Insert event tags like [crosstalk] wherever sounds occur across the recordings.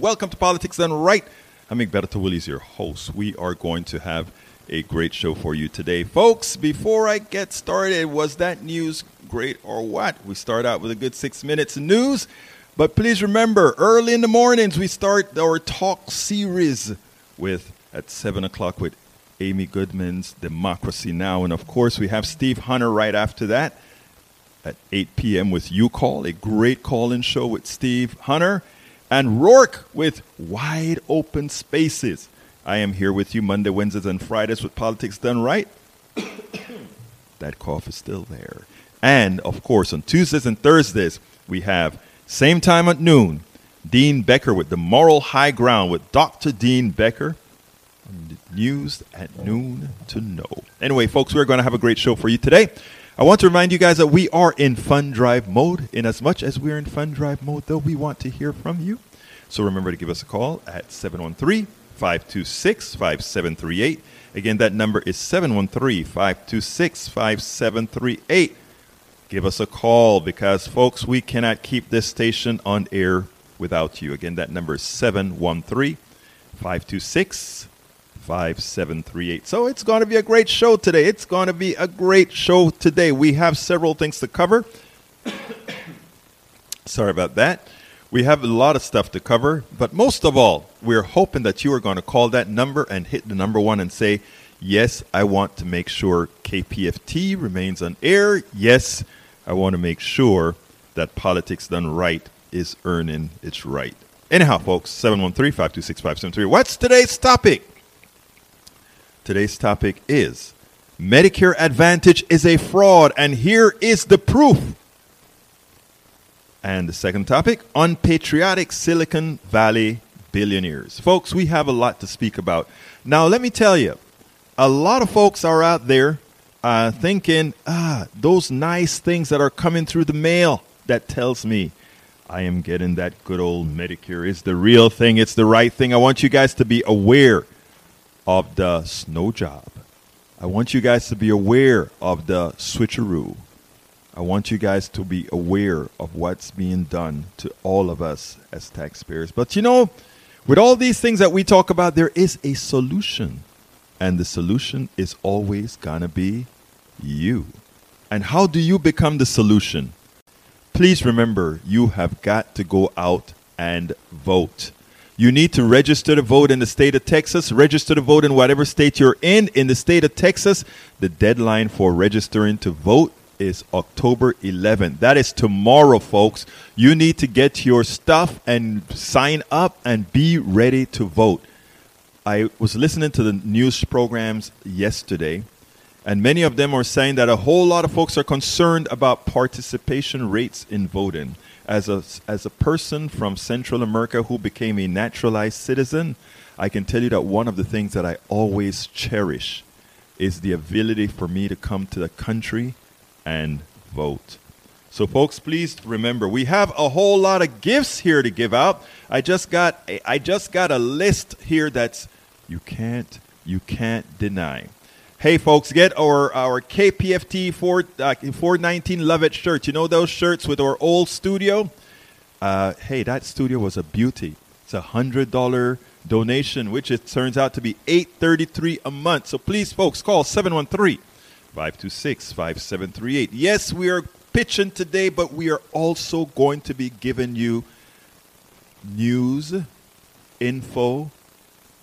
Welcome to Politics Done Right. I'm Egberto Willies, your host. We are going to have a great show for you today. Folks, before I get started, was that news great or what? We start out with a good six minutes of news. But please remember, early in the mornings, we start our talk series with at 7 o'clock with Amy Goodman's Democracy Now! And of course, we have Steve Hunter right after that at 8 p.m. with You Call, a great call in show with Steve Hunter, and Rourke with Wide Open Spaces. I am here with you Monday, Wednesdays, and Fridays with Politics Done Right. [coughs] that cough is still there. And of course, on Tuesdays and Thursdays, we have same time at noon, Dean Becker with the Moral High Ground with Dr. Dean Becker. News at noon to know. Anyway, folks, we're going to have a great show for you today. I want to remind you guys that we are in fun drive mode. In as much as we're in fun drive mode, though, we want to hear from you. So remember to give us a call at 713 526 5738. Again, that number is 713 526 5738. Give us a call because, folks, we cannot keep this station on air without you. Again, that number is 713 526 5738. So it's going to be a great show today. It's going to be a great show today. We have several things to cover. [coughs] Sorry about that. We have a lot of stuff to cover, but most of all, we're hoping that you are going to call that number and hit the number one and say, Yes, I want to make sure KPFT remains on air. Yes, I want to make sure that politics done right is earning its right. Anyhow, folks, 713 526 5738. What's today's topic? Today's topic is Medicare Advantage is a fraud, and here is the proof. And the second topic unpatriotic Silicon Valley billionaires. Folks, we have a lot to speak about. Now, let me tell you, a lot of folks are out there uh, thinking, ah, those nice things that are coming through the mail that tells me I am getting that good old Medicare is the real thing, it's the right thing. I want you guys to be aware of the snow job. I want you guys to be aware of the switcheroo. I want you guys to be aware of what's being done to all of us as taxpayers. But you know, with all these things that we talk about, there is a solution. And the solution is always going to be you. And how do you become the solution? Please remember, you have got to go out and vote. You need to register to vote in the state of Texas, register to vote in whatever state you're in. In the state of Texas, the deadline for registering to vote is October 11th. That is tomorrow, folks. You need to get your stuff and sign up and be ready to vote. I was listening to the news programs yesterday, and many of them are saying that a whole lot of folks are concerned about participation rates in voting as a, as a person from Central America who became a naturalized citizen, I can tell you that one of the things that I always cherish is the ability for me to come to the country and vote. So, folks, please remember we have a whole lot of gifts here to give out. I just got a, I just got a list here that's you can't you can't deny. Hey, folks, get our, our KPFT 4, uh, 419 Lovett shirts. You know those shirts with our old studio? Uh, hey, that studio was a beauty. It's a $100 donation, which it turns out to be 833 a month. So please, folks, call 713 526 5738. Yes, we are pitching today, but we are also going to be giving you news, info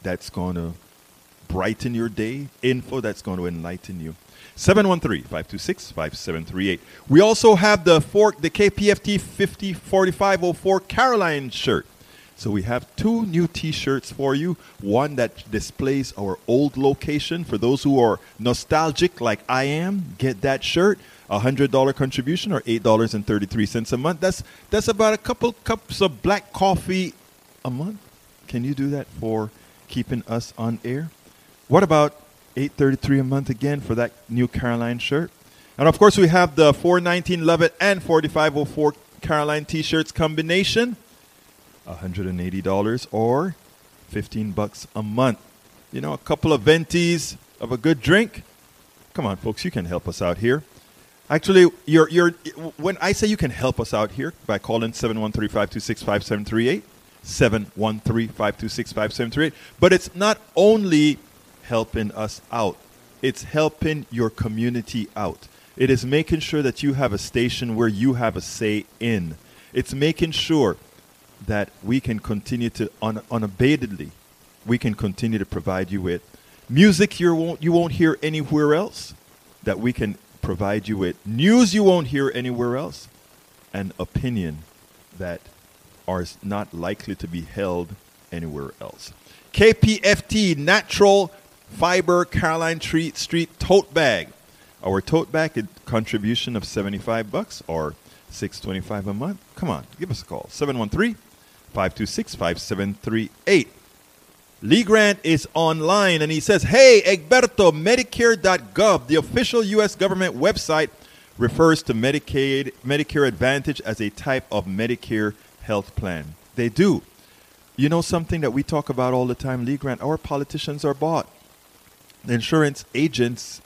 that's going to brighten your day, info that's going to enlighten you. 713-526-5738. We also have the oh four, the KPFT 504504 Caroline shirt. So we have two new t-shirts for you. One that displays our old location for those who are nostalgic like I am, get that shirt. A hundred dollar contribution or eight dollars and thirty three cents a month. That's that's about a couple cups of black coffee a month. Can you do that for keeping us on air? What about 833 a month again for that new Caroline shirt? And of course, we have the 419 Lovett and 4504 Caroline t-shirts combination. $180 or 15 bucks a month. You know, a couple of ventis of a good drink. Come on, folks, you can help us out here. Actually, you're, you're, when I say you can help us out here by calling 713-526-5738, 713 526 5738. But it's not only helping us out, it's helping your community out. It is making sure that you have a station where you have a say in. It's making sure that we can continue to un- unabatedly, we can continue to provide you with music you won't you won't hear anywhere else. That we can provide you with news you won't hear anywhere else, and opinion that are not likely to be held anywhere else. KPFT Natural Fiber Caroline Street Street Tote Bag. Our tote bag contribution of 75 bucks or 625 a month. Come on, give us a call. 713 526 5738. Lee Grant is online and he says, Hey, Egberto, Medicare.gov, the official U.S. government website, refers to Medicaid, Medicare Advantage as a type of Medicare health plan. They do. You know something that we talk about all the time, Lee Grant? Our politicians are bought. Insurance agents,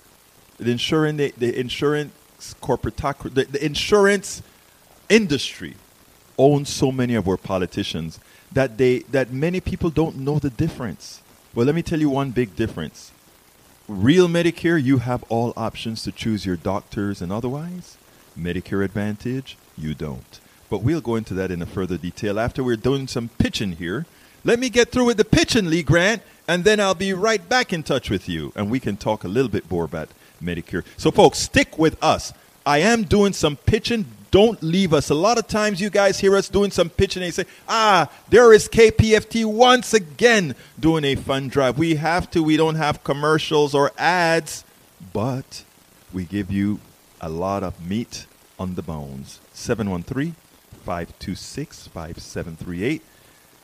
the insurance, the insurance corporate, the, the insurance industry owns so many of our politicians that they that many people don't know the difference. Well, let me tell you one big difference. Real Medicare, you have all options to choose your doctors and otherwise. Medicare Advantage, you don't. But we'll go into that in a further detail after we're doing some pitching here. Let me get through with the pitching, Lee Grant, and then I'll be right back in touch with you, and we can talk a little bit more about Medicare. So, folks, stick with us. I am doing some pitching. Don't leave us. A lot of times you guys hear us doing some pitching and you say, ah, there is KPFT once again doing a fun drive. We have to. We don't have commercials or ads, but we give you a lot of meat on the bones. 713 526 5738.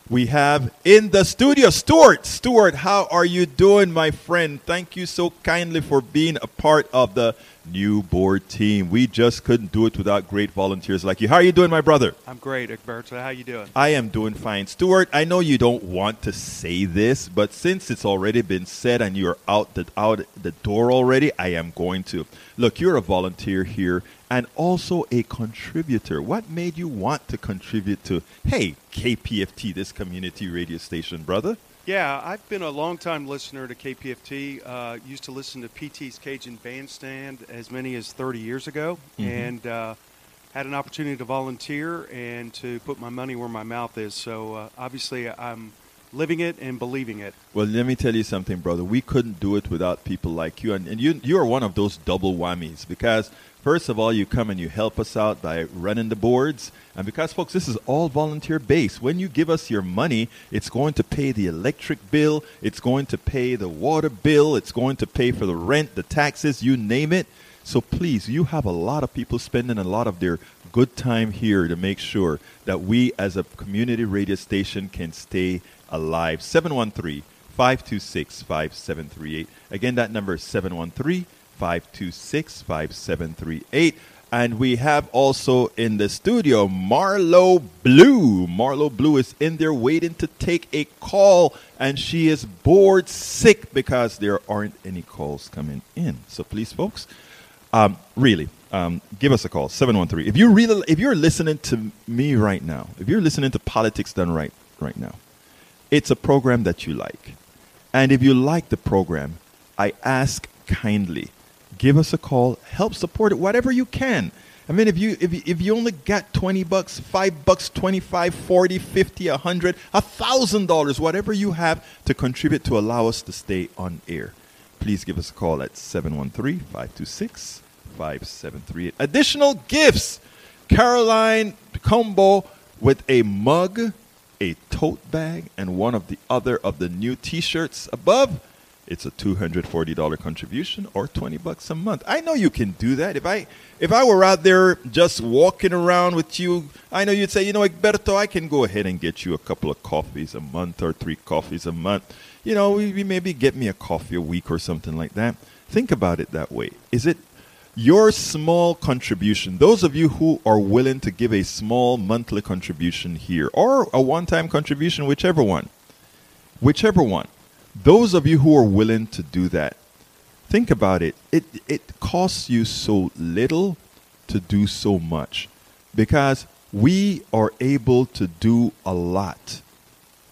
We have in the studio Stuart. Stuart, how are you doing, my friend? Thank you so kindly for being a part of the new board team. We just couldn't do it without great volunteers like you. How are you doing, my brother? I'm great, Egberto. How are you doing? I am doing fine. Stuart, I know you don't want to say this, but since it's already been said and you're out the out the door already, I am going to. Look, you're a volunteer here and also a contributor. What made you want to contribute to, hey, KPFT, this community radio station, brother? Yeah, I've been a long-time listener to KPFT. Uh, used to listen to PT's Cajun Bandstand as many as 30 years ago, mm-hmm. and uh, had an opportunity to volunteer and to put my money where my mouth is. So uh, obviously, I'm living it and believing it. Well, let me tell you something, brother. We couldn't do it without people like you, and, and you you are one of those double whammies because First of all, you come and you help us out by running the boards. And because, folks, this is all volunteer based, when you give us your money, it's going to pay the electric bill, it's going to pay the water bill, it's going to pay for the rent, the taxes, you name it. So please, you have a lot of people spending a lot of their good time here to make sure that we as a community radio station can stay alive. 713 526 5738. Again, that number is 713 526 5738. And we have also in the studio Marlo Blue. Marlo Blue is in there waiting to take a call, and she is bored sick because there aren't any calls coming in. So please, folks, um, really, um, give us a call 713. If you really, if you're listening to me right now, if you're listening to politics done right right now, it's a program that you like, and if you like the program, I ask kindly give us a call, help support it, whatever you can. I mean, if you if if you only got 20 bucks, 5 bucks, 25, 40, 50, 100, $1,000, whatever you have to contribute to allow us to stay on air, please give us a call at 713-526-5738. Additional gifts. Caroline combo with a mug, a tote bag, and one of the other of the new t-shirts above it's a $240 contribution or 20 bucks a month. I know you can do that. If I if I were out there just walking around with you, I know you'd say, "You know, Egberto, I can go ahead and get you a couple of coffees a month or three coffees a month. You know, maybe get me a coffee a week or something like that." Think about it that way. Is it your small contribution, those of you who are willing to give a small monthly contribution here or a one-time contribution, whichever one. Whichever one those of you who are willing to do that, think about it. It it costs you so little to do so much because we are able to do a lot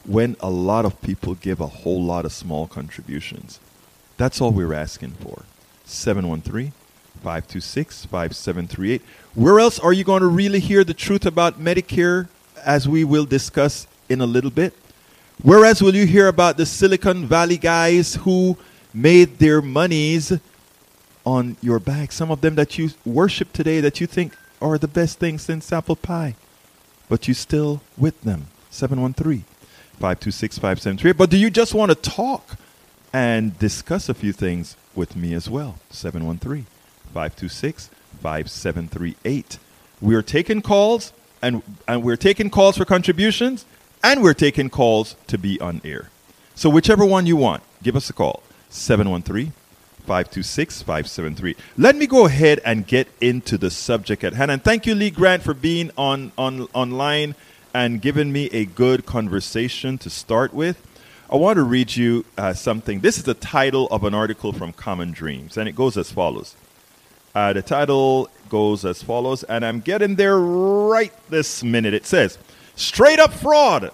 when a lot of people give a whole lot of small contributions. That's all we're asking for. 713 526 5738. Where else are you going to really hear the truth about Medicare, as we will discuss in a little bit? Whereas will you hear about the Silicon Valley guys who made their monies on your back? Some of them that you worship today that you think are the best things since apple pie, but you still with them. 713 526 5738. But do you just want to talk and discuss a few things with me as well? 713 526 5738. We are taking calls and, and we're taking calls for contributions and we're taking calls to be on air. So, whichever one you want, give us a call 713 526 573. Let me go ahead and get into the subject at hand. And thank you, Lee Grant, for being on, on online and giving me a good conversation to start with. I want to read you uh, something. This is the title of an article from Common Dreams, and it goes as follows. Uh, the title goes as follows, and I'm getting there right this minute. It says, Straight up fraud.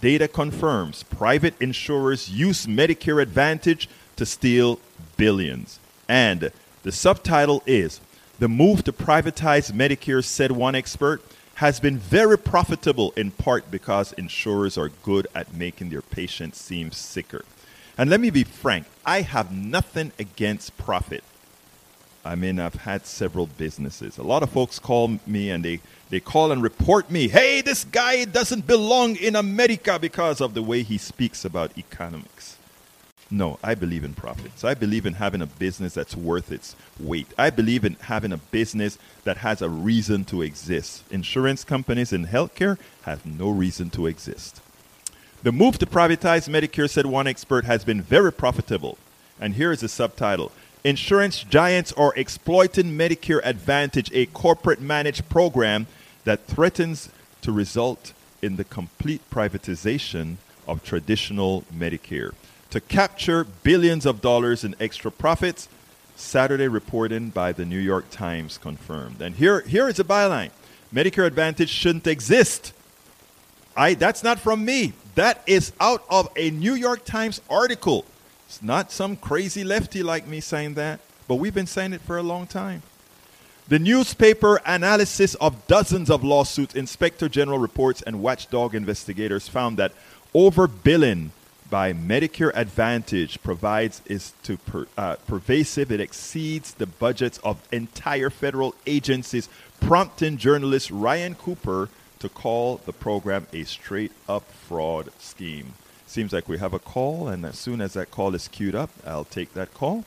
Data confirms private insurers use Medicare Advantage to steal billions. And the subtitle is The Move to Privatize Medicare, said one expert, has been very profitable in part because insurers are good at making their patients seem sicker. And let me be frank, I have nothing against profit. I mean, I've had several businesses. A lot of folks call me and they, they call and report me, hey, this guy doesn't belong in America because of the way he speaks about economics. No, I believe in profits. I believe in having a business that's worth its weight. I believe in having a business that has a reason to exist. Insurance companies in healthcare have no reason to exist. The move to privatize Medicare, said one expert, has been very profitable. And here is the subtitle Insurance giants are exploiting Medicare Advantage, a corporate managed program that threatens to result in the complete privatization of traditional Medicare. To capture billions of dollars in extra profits, Saturday reporting by the New York Times confirmed. And here, here is a byline Medicare Advantage shouldn't exist. I, that's not from me. That is out of a New York Times article. It's not some crazy lefty like me saying that, but we've been saying it for a long time. The newspaper analysis of dozens of lawsuits, inspector general reports, and watchdog investigators found that overbilling by Medicare Advantage provides is to per, uh, pervasive. It exceeds the budgets of entire federal agencies, prompting journalist Ryan Cooper to call the program a straight up fraud scheme. Seems like we have a call, and as soon as that call is queued up, I'll take that call.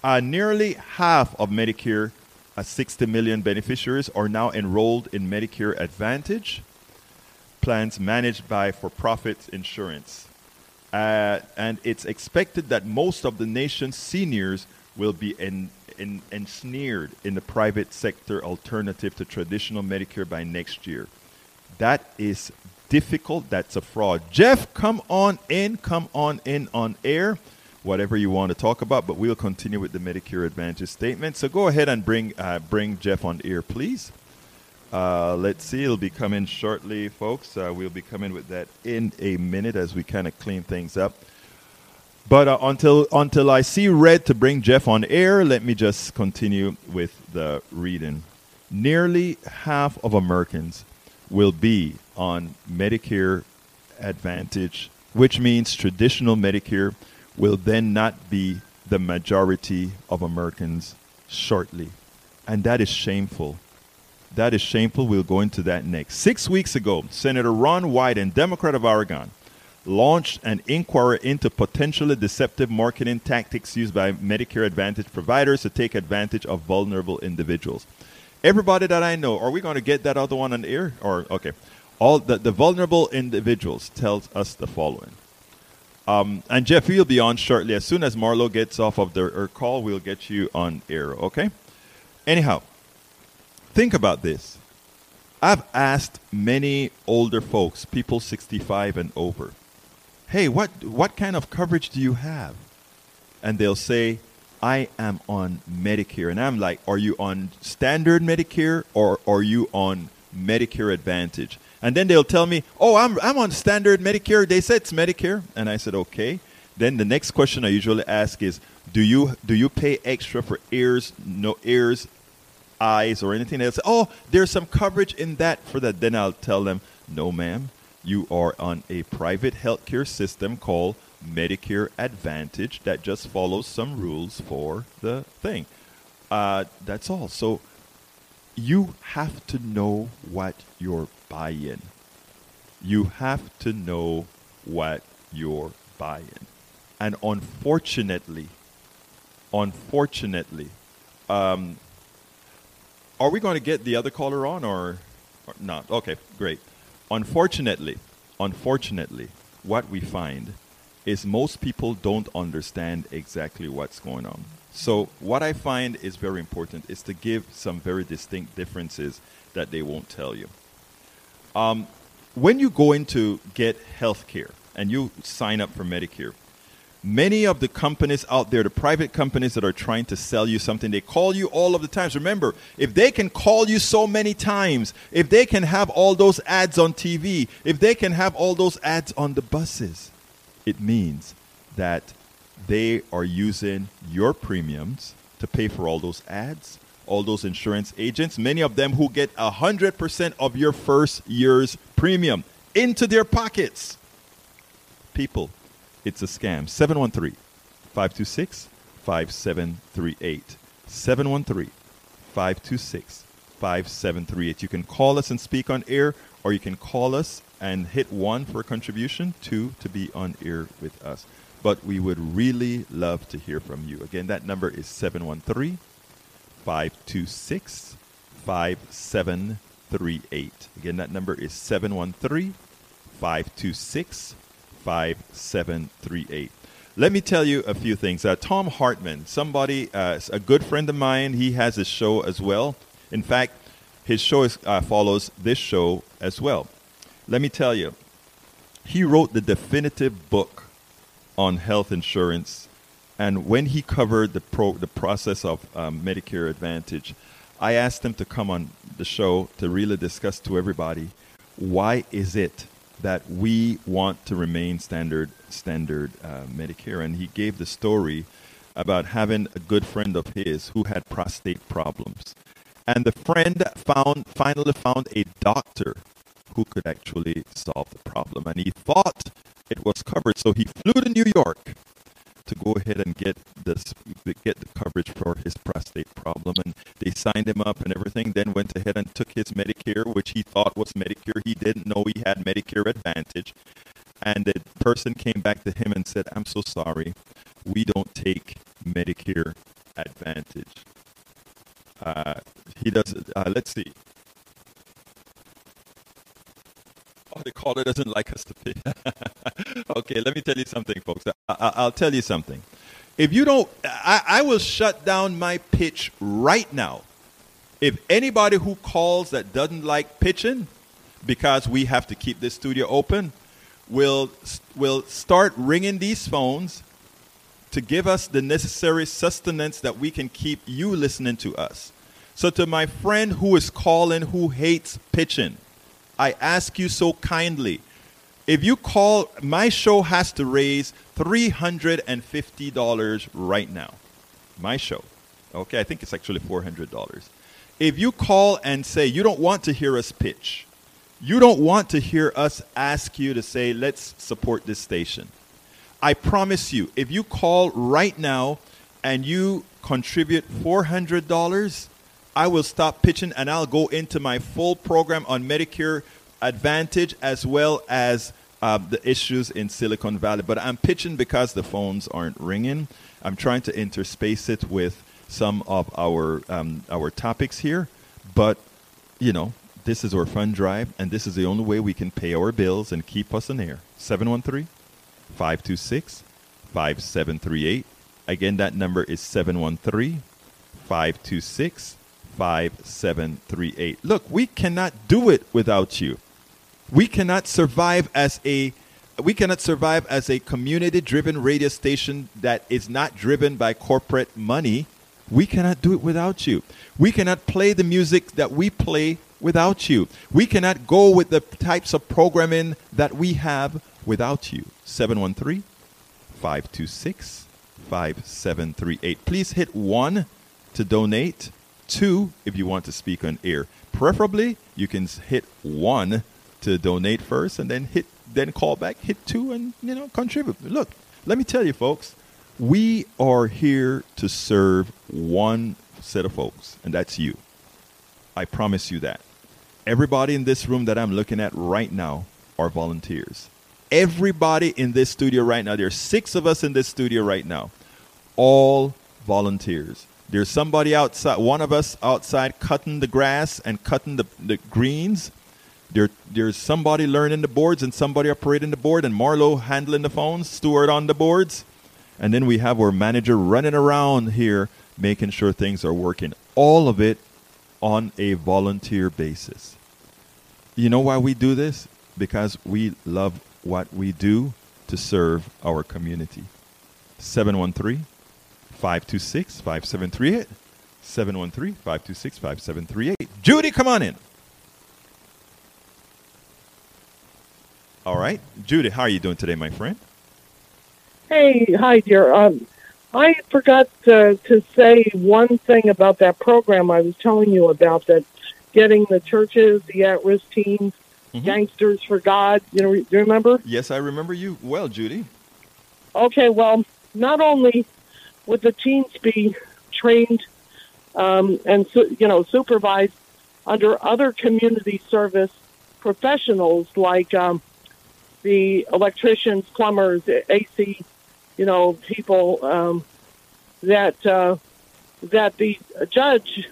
Uh, nearly half of Medicare, uh, 60 million beneficiaries, are now enrolled in Medicare Advantage plans managed by for profit insurance. Uh, and it's expected that most of the nation's seniors will be en- en- ensnared in the private sector alternative to traditional Medicare by next year. That is difficult, that's a fraud. Jeff, come on in, come on in on air, whatever you want to talk about, but we'll continue with the Medicare Advantage statement. So go ahead and bring, uh, bring Jeff on air, please. Uh, let's see, it'll be coming shortly, folks. Uh, we'll be coming with that in a minute as we kind of clean things up. But uh, until until I see red to bring Jeff on air, let me just continue with the reading. Nearly half of Americans will be on Medicare Advantage, which means traditional Medicare will then not be the majority of Americans shortly. And that is shameful. That is shameful. We'll go into that next. Six weeks ago, Senator Ron Wyden, Democrat of Oregon, launched an inquiry into potentially deceptive marketing tactics used by Medicare Advantage providers to take advantage of vulnerable individuals. Everybody that I know, are we going to get that other one on the air? Or okay, all the, the vulnerable individuals tells us the following. Um, and Jeff, you'll be on shortly. As soon as Marlo gets off of the, her call, we'll get you on air. Okay. Anyhow, think about this. I've asked many older folks, people 65 and over, hey, what, what kind of coverage do you have? And they'll say, I am on Medicare. And I'm like, are you on standard Medicare or are you on Medicare Advantage? And then they'll tell me, "Oh, I'm I'm on standard Medicare." They said it's Medicare, and I said, "Okay." Then the next question I usually ask is, "Do you do you pay extra for ears, no ears, eyes, or anything else?" Oh, there's some coverage in that for that. Then I'll tell them, "No, ma'am. You are on a private healthcare system called Medicare Advantage that just follows some rules for the thing." Uh, that's all. So you have to know what you're buying. You have to know what you're buying. And unfortunately, unfortunately, um, are we going to get the other caller on or, or not? Okay, great. Unfortunately, unfortunately, what we find is most people don't understand exactly what's going on. So what I find is very important is to give some very distinct differences that they won't tell you. Um, when you go in to get health care and you sign up for Medicare, many of the companies out there, the private companies that are trying to sell you something, they call you all of the times. Remember, if they can call you so many times, if they can have all those ads on TV, if they can have all those ads on the buses, it means that they are using your premiums to pay for all those ads, all those insurance agents, many of them who get 100% of your first year's premium into their pockets. People, it's a scam. 713 526 5738. 713 526 5738. You can call us and speak on air, or you can call us and hit one for a contribution, two to be on air with us but we would really love to hear from you. Again, that number is 713 526 5738. Again, that number is 713 526 5738. Let me tell you a few things. Uh, Thom Hartmann, somebody, uh, a good friend of mine, he has a show as well. In fact, his show is, uh, follows this show as well. Let me tell you, he wrote the definitive book on health insurance. And when he covered the, pro, the process of um, Medicare Advantage, I asked him to come on the show to really discuss to everybody why is it that we want to remain standard standard uh, Medicare. And he gave the story about having a good friend of his who had prostate problems. And the friend found finally found a doctor who could actually solve the problem. And he thought it was covered. So he flew to New York to go ahead and get this get the coverage for his prostate problem. And they signed him up and everything then went ahead and took his medicare which he thought was medicare. He didn't know he had medicare advantage. And the person came back to him and said i'm so sorry. We don't take medicare advantage he does uh, let's see Oh, the caller doesn't like us to pay. [laughs] okay, let me tell you something, folks. I, will tell you something. If you don't, I, I will shut down my pitch right now. If anybody who calls that doesn't like pitching, because we have to keep this studio open, will will start ringing these phones to give us the necessary sustenance that we can keep you listening to us. So to my friend who is calling who hates pitching, I ask you so kindly. If you call, my show has to raise $350 right now. My show. Okay, I think it's actually $400. If you call and say you don't want to hear us pitch, you don't want to hear us ask you to say, let's support this station. I promise you, if you call right now and you contribute $400, I will stop pitching and I'll go into my full program on Medicare Advantage as well as uh, the issues in Silicon Valley. But I'm pitching because the phones aren't ringing. I'm trying to interspace it with some of our um, our topics here. But you know, this is our fund drive, and this is the only way we can pay our bills and keep us in air. 713 526 5738. Again, that number is 713 526 5738. Look, we cannot do it without you. We cannot survive as a we cannot survive as a community driven radio station that is not driven by corporate money. We cannot do it without you. We cannot play the music that we play without you. We cannot go with the types of programming that we have without you. 713 526 5738. Please hit 1 to donate, 2 if you want to speak on air. Preferably, you can hit 1 to donate first and then hit then call back, hit 2 and you know contribute. Look, let me tell you folks, we are here to serve one set of folks, and that's you. I promise you that. Everybody in this room that I'm looking at right now are volunteers. Everybody in this studio right now, there's six of us in this studio right now, all volunteers. There's somebody outside, one of us outside cutting the grass and cutting the, the greens. There, there's somebody learning the boards and somebody operating the board, and Marlo handling the phones, Stuart on the boards. And then we have our manager running around here making sure things are working. All of it on a volunteer basis. You know why we do this? Because we love what we do to serve our community. 713 526 5738. 713 526 5738. Judy, come on in. All right. Judy, how are you doing today, my friend? Hey, hi, dear. Um, I forgot to, to say one thing about that program I was telling you about that getting the churches, the at risk teens, Mhm. gangsters for God. You know, do you remember? Yes, I remember you well, Judy. Okay, well, not only would the teens be trained um, and you know supervised under other community service professionals like um, the electricians, plumbers, AC, you know, people um, that uh, that the judge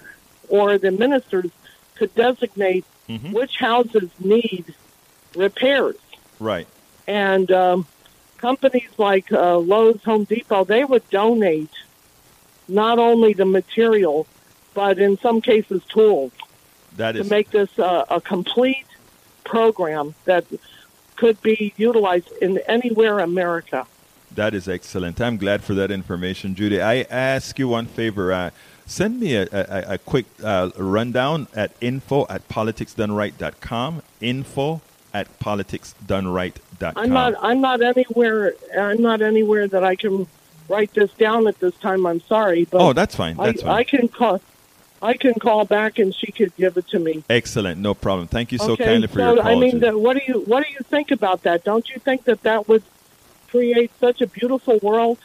or the ministers could designate Mhm. which houses need repairs Right. and um, companies like uh, Lowe's, Home Depot, they would donate not only the material, but in some cases tools That to make this uh, a complete program that could be utilized in anywhere in America. That is excellent. I'm glad for that information, Judy. I ask you one favor. Uh, send me a, a, a quick uh, rundown at info at politicsdoneright.com. Info at politicsdoneright.com. I'm not. I'm not anywhere. I'm not anywhere that I can write this down at this time. I'm sorry, but oh, that's fine. I, That's fine. I can call. I can call back and she could give it to me. Excellent. No problem. Thank you so okay, kindly for so your call. I mean, the, what do you what do you think about that? Don't you think that that would create such a beautiful world?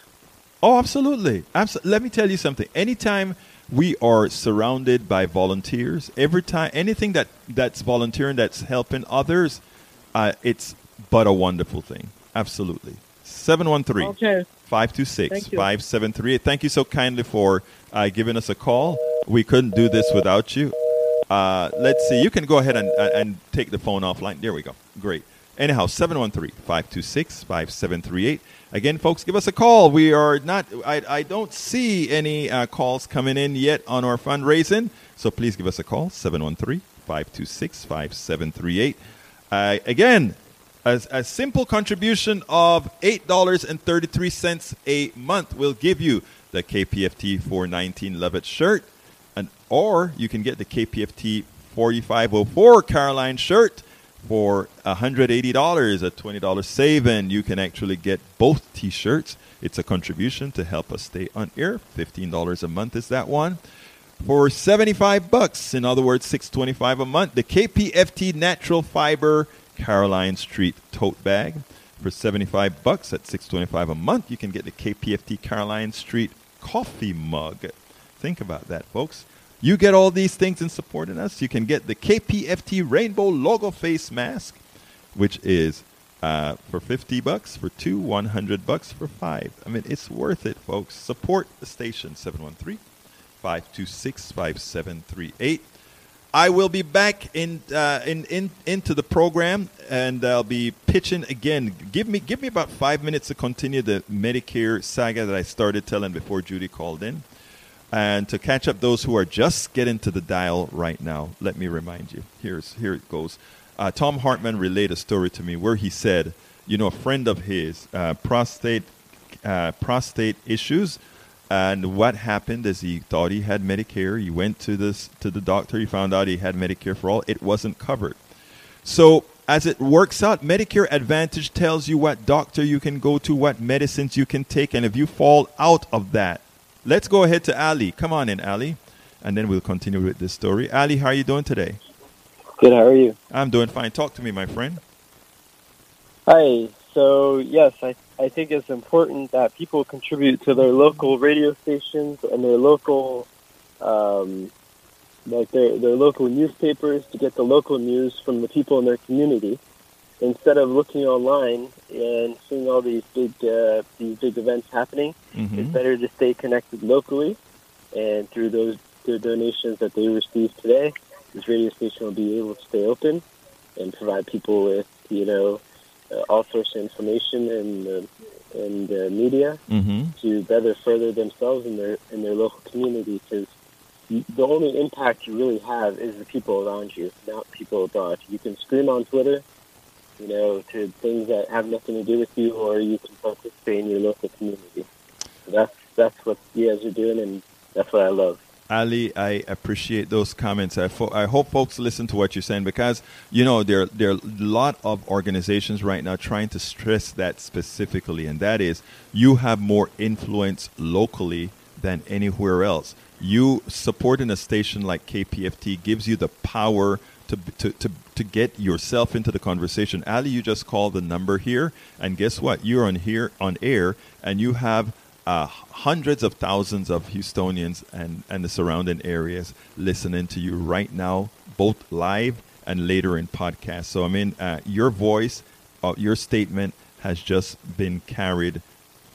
Oh, absolutely. Abs- Let me tell you something. Anytime we are surrounded by volunteers, every time anything that that's volunteering, that's helping others, uh, it's but a wonderful thing. Absolutely. 713 Okay. 526 Thank you. 5738. Thank you so kindly for uh, giving us a call. We couldn't do this without you. Uh, let's see. You can go ahead and, uh, and take the phone offline. There we go. Great. Anyhow, 713 526 5738. Again, folks, give us a call. We are not, I, I don't see any uh, calls coming in yet on our fundraising. So please give us a call 713 526 5738. Uh, again, a, a simple contribution of $8.33 a month will give you the KPFT 419 Lovett shirt, and or you can get the KPFT 4504 Caroline shirt for $180, a $20 saving. You can actually get both t-shirts. It's a contribution to help us stay on air. $15 a month is that one. For 75 bucks, in other words, 625 a month, the KPFT Natural Fiber Caroline Street tote bag. For 75 bucks at 625 a month, you can get the KPFT Caroline Street coffee mug. Think about that, folks. You get all these things in supporting us. You can get the KPFT Rainbow Logo Face Mask, which is uh, for 50 bucks for two, 100 bucks for five. I mean, it's worth it, folks. Support the station, 713 526 5738. I will be back in, uh, in, in into the program, and I'll be pitching again. Give me give me about five minutes to continue the Medicare saga that I started telling before Judy called in, and to catch up those who are just getting to the dial right now. Let me remind you. Here's here it goes. Uh, Thom Hartmann relayed a story to me where he said, you know, a friend of his uh, prostate uh, prostate issues And what happened is he thought he had Medicare. He went to this to the doctor. He found out he had Medicare for all. It wasn't covered. So as it works out, Medicare Advantage tells you what doctor you can go to, what medicines you can take, and if you fall out of that, let's go ahead to Ali. Come on in, Ali, and then we'll continue with this story. Ali, how are you doing today? Good. How are you? I'm doing fine. Talk to me, my friend. Hi. So yes, I I think it's important that people contribute to their local radio stations and their local, um, like their their local newspapers to get the local news from the people in their community, instead of looking online and seeing all these big uh, these big events happening. Mm-hmm. It's better to stay connected locally, and through those the donations that they receive today, this radio station will be able to stay open and provide people with you know uh, all sorts of information and uh, and uh, media Mm-hmm. to better further themselves in their in their local community because the only impact you really have is the people around you, not people abroad. You can scream on Twitter, you know, to things that have nothing to do with you, or you can participate in your local community. So that's that's what you guys are doing, and that's what I love. Ali, I appreciate those comments. I, fo- I hope folks listen to what you're saying because you know there there are a lot of organizations right now trying to stress that specifically, and that is you have more influence locally than anywhere else. You supporting a station like KPFT gives you the power to, to, to, to get yourself into the conversation. Ali, you just call the number here, and guess what? You're on here on air, and you have uh, hundreds of thousands of Houstonians and, and the surrounding areas listening to you right now, both live and later in podcast. So, I mean, uh, your voice, uh, your statement has just been carried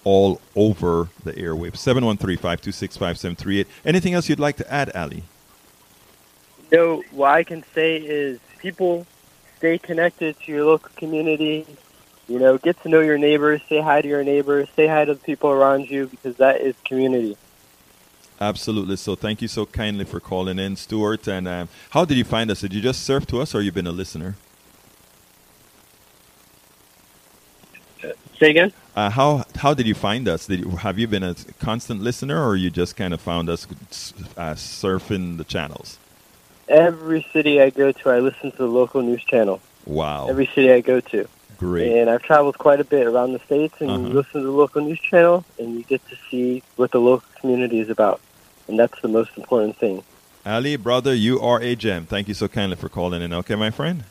all over the airwaves. 713 526 5738. Anything else you'd like to add, Ali? You know, what I can say is people stay connected to your local community. You know, get to know your neighbors, say hi to your neighbors, say hi to the people around you because that is community. Absolutely. So, thank you so kindly for calling in, Stuart. And um, how did you find us? Did you just surf to us or you been a listener? Say again? Uh, how how did you find us? Did you, have you been a constant listener, or you just kind of found us uh, surfing the channels? Every city I go to, I listen to the local news channel. Wow, Every city I go to. great! And I've traveled quite a bit around the states, and Uh-huh. you listen to the local news channel, and you get to see what the local community is about, and that's the most important thing. Ali, brother, you are a gem. Thank you so kindly for calling in. Okay, my friend.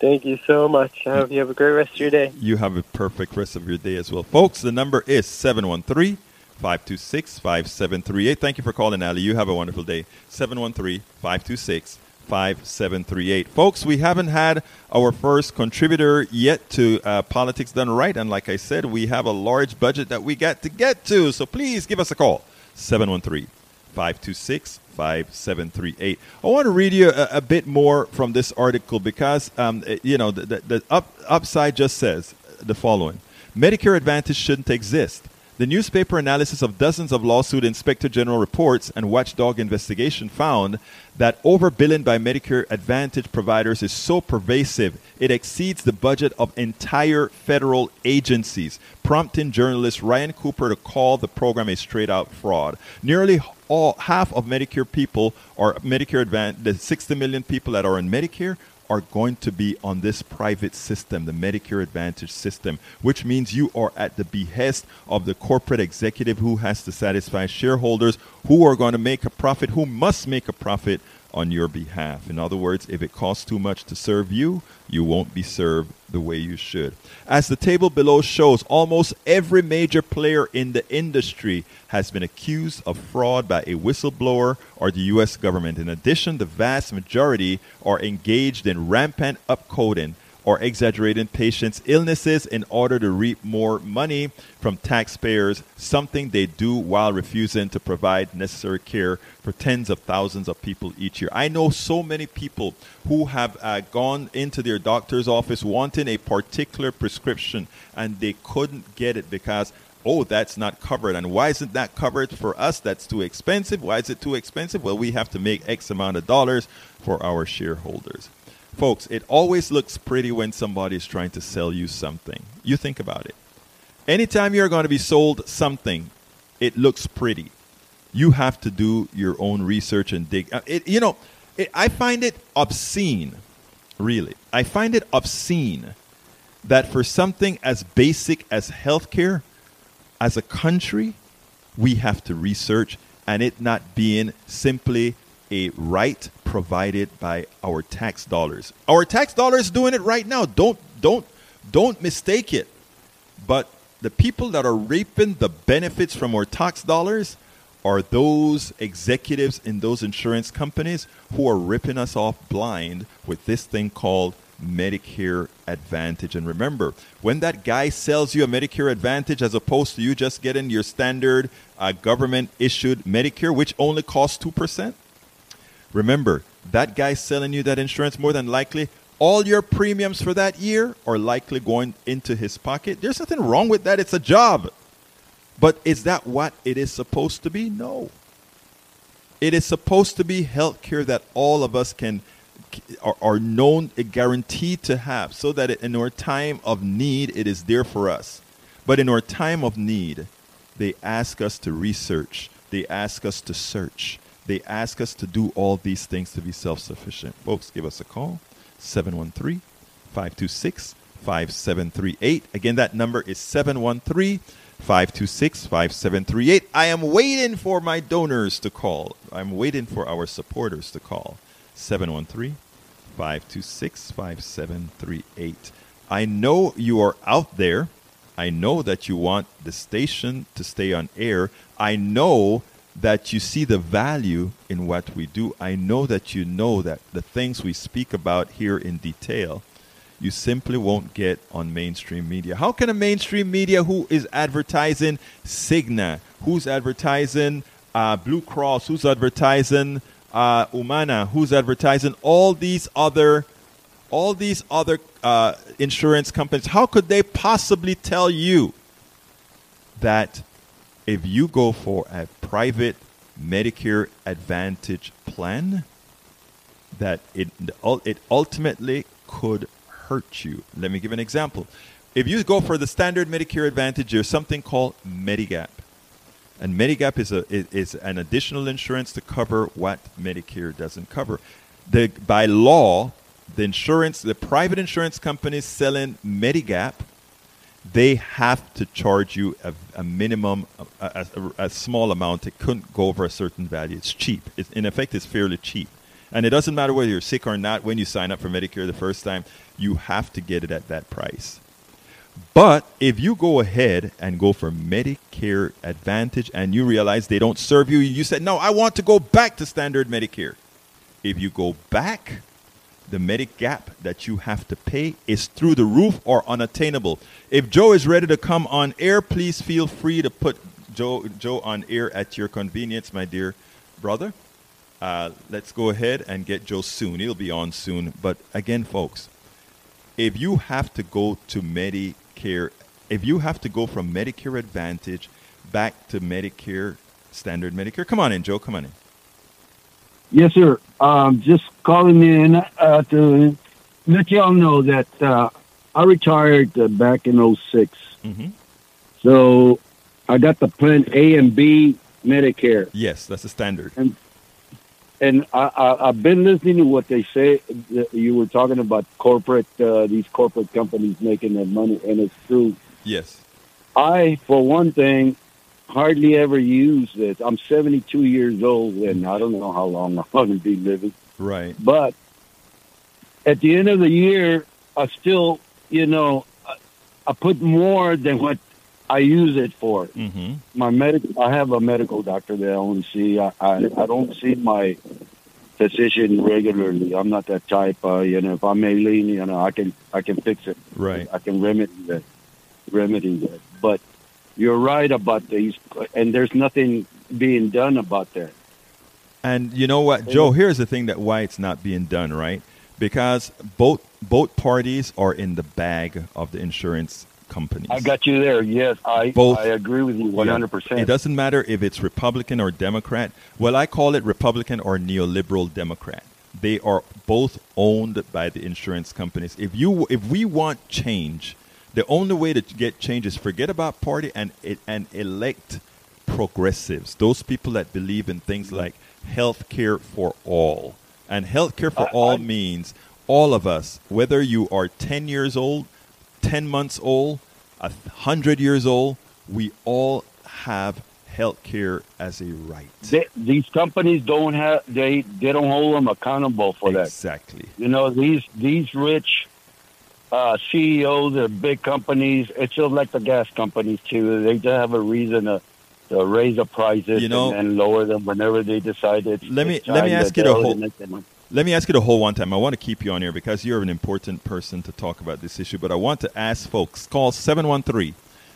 Thank you so much. I hope you have a great rest of your day. You have a perfect rest of your day as well, folks. The number is 713 526 5738. Thank you for calling, Ali. You have a wonderful day. 713 526 5738. Folks, we haven't had our first contributor yet to uh, Politics Done Right. And like I said, we have a large budget that we got to get to. So please give us a call 713 526 5738. I want to read you a, a bit more from this article because, um, you know, the, the, the up, upside just says the following Medicare Advantage shouldn't exist. The newspaper analysis of dozens of lawsuit inspector general reports and watchdog investigation found that overbilling by Medicare Advantage providers is so pervasive it exceeds the budget of entire federal agencies, prompting journalist Ryan Cooper to call the program a straight out fraud. Nearly all half of Medicare people or Medicare Advantage, the 60 million people that are in Medicare are going to be on this private system, the Medicare Advantage system, which means you are at the behest of the corporate executive who has to satisfy shareholders who are going to make a profit, who must make a profit on your behalf. In other words, if it costs too much to serve you, you won't be served the way you should. As the table below shows, almost every major player in the industry has been accused of fraud by a whistleblower or the U.S. government. In addition, the vast majority are engaged in rampant upcoding or exaggerating patients' illnesses in order to reap more money from taxpayers, something they do while refusing to provide necessary care for tens of thousands of people each year. I know so many people who have uh, gone into their doctor's office wanting a particular prescription and they couldn't get it because oh, that's not covered. And why isn't that covered for us? That's too expensive. Why is it too expensive? Well, we have to make X amount of dollars for our shareholders. Folks, it always looks pretty when somebody is trying to sell you something. You think about it. Anytime you're going to be sold something, it looks pretty. You have to do your own research and dig. Uh, It, you know, it, I find it obscene, really. I find it obscene that for something as basic as healthcare, as a country, we have to research and it not being simply a right provided by our tax dollars. Our tax dollars doing it right now. Don't don't don't mistake it. But the people that are reaping the benefits from our tax dollars are those executives in those insurance companies who are ripping us off blind with this thing called Medicare Advantage. And remember, when that guy sells you a Medicare Advantage as opposed to you just getting your standard uh, government issued Medicare, which only costs 2%, remember, that guy selling you that insurance more than likely all your premiums for that year are likely going into his pocket. There's nothing wrong with that. It's a job. But is that what it is supposed to be? No. It is supposed to be health care that all of us can are, are known guaranteed to have so that in our time of need it is there for us. But in our time of need, they ask us to research, they ask us to search, they ask us to do all these things to be self-sufficient. Folks, give us a call 713 526 5738. Again, that number is 713 526 5738. I am waiting for my donors to call. I'm waiting for our supporters to call. 713 526 5738. I know you are out there. I know that you want the station to stay on air. I know that you see the value in what we do. I know that you know that the things we speak about here in detail, you simply won't get on mainstream media. How can a mainstream media who is advertising Cigna, who's advertising uh, Blue Cross, who's advertising uh, Humana, who's advertising all these other all these other uh, insurance companies, how could they possibly tell you that if you go for a private Medicare Advantage plan, that it it ultimately could hurt you. Let me give an example. If you go for the standard Medicare Advantage, there's something called Medigap. And Medigap is, a, is an additional insurance to cover what Medicare doesn't cover. The, by law, the insurance, the private insurance companies selling Medigap, they have to charge you a, a minimum, a, a, a, small amount. It couldn't go over a certain value. It's cheap. In effect, it's fairly cheap. And it doesn't matter whether you're sick or not. When you sign up for Medicare the first time, you have to get it at that price. But if you go ahead and go for Medicare Advantage and you realize they don't serve you, you said, no, I want to go back to standard Medicare. If you go back, the Medigap that you have to pay is through the roof or unattainable. If Joe is ready to come on air, please feel free to put Joe, Joe on air at your convenience, my dear brother. Uh, let's go ahead and get Joe soon. He'll be on soon. But again, folks, if you have to go to Medicare, if you have to go from Medicare Advantage back to Medicare, standard Medicare, come on in, Joe, come on in. Yes, sir. Um, just calling in uh, to let y'all know that uh, I retired uh, back in 6 Mm-hmm. So I got the plan A and B Medicare. Yes, that's the standard. And and I, I, I've been listening to what they say. You were talking about corporate, uh, these corporate companies making their money, and it's true. Yes. I, for one thing, hardly ever use this. I'm 72 years old, and I don't know how long I'm going to be living. Right. But at the end of the year, I still, you know, I, I put more than what I use it for. Mm-hmm. My medical, I have a medical doctor that I only see. I, I, I don't see my physician regularly. I'm not that type. Uh, you know, if I'm ailing, you know, I can I can fix it. Right. I can remedy that. Remedy that. But you're right about these, and there's nothing being done about that. And you know what, Joe? Here's the thing that why it's not being done, right? Because both both parties are in the bag of the insurance companies. I got you there. Yes, I Both- I agree with you 100. percent It doesn't matter if it's Republican or Democrat. Well, I call it Republican or neoliberal Democrat. They are both owned by the insurance companies. If you if we want change, the only way to get change is forget about party and and elect progressives, those people that believe in things mm-hmm. like health care for all. And health care for I- all I- means all of us, whether you are 10 years old, 10 months old, a 100 years old, we all have health care as a right. They, these companies don't have they they don't hold them accountable for that. Exactly. You know these these rich uh, CEOs of big companies. It's just like the gas companies too. They just have a reason to, to raise the prices You know- and, and lower them whenever they decide it's. Let me- let me ask you the whole- Let me ask you the whole one time. I want to keep you on here because you're an important person to talk about this issue. But I want to ask folks call 713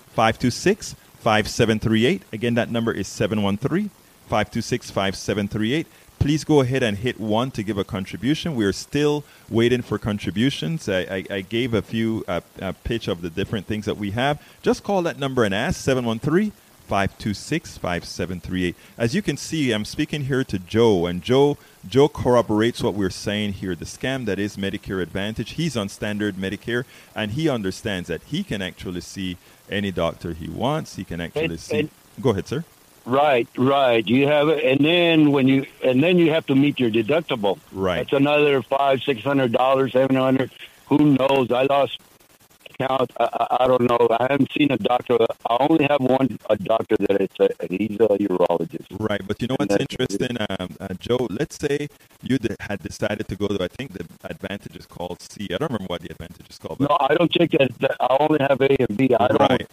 526 5738. Again, that number is 713 526 5738. Please go ahead and hit one to give a contribution. We're still waiting for contributions. I, I, I gave a few uh, uh, pitch of the different things that we have. Just call that number and ask 713 526 5738. As you can see, I'm speaking here to Joe, and Joe Joe corroborates what we're saying here. The scam that is Medicare Advantage. He's on standard Medicare, and he understands that he can actually see any doctor he wants. He can actually And- see. and- Go ahead, sir. Right, right. You have it, and then when you and then you have to meet your deductible. Right. That's another five, six hundred dollars, seven hundred. Who knows? I lost count. I, I, don't know. I haven't seen a doctor. I only have one a doctor that it's a, and he's a urologist. Right, but you know what's interesting, um, uh, Joe? Let's say you had decided to go to, I think the Advantage is called C. I don't remember what the Advantage is called. But No, I don't check that. that- I only have A and B. I don't Right.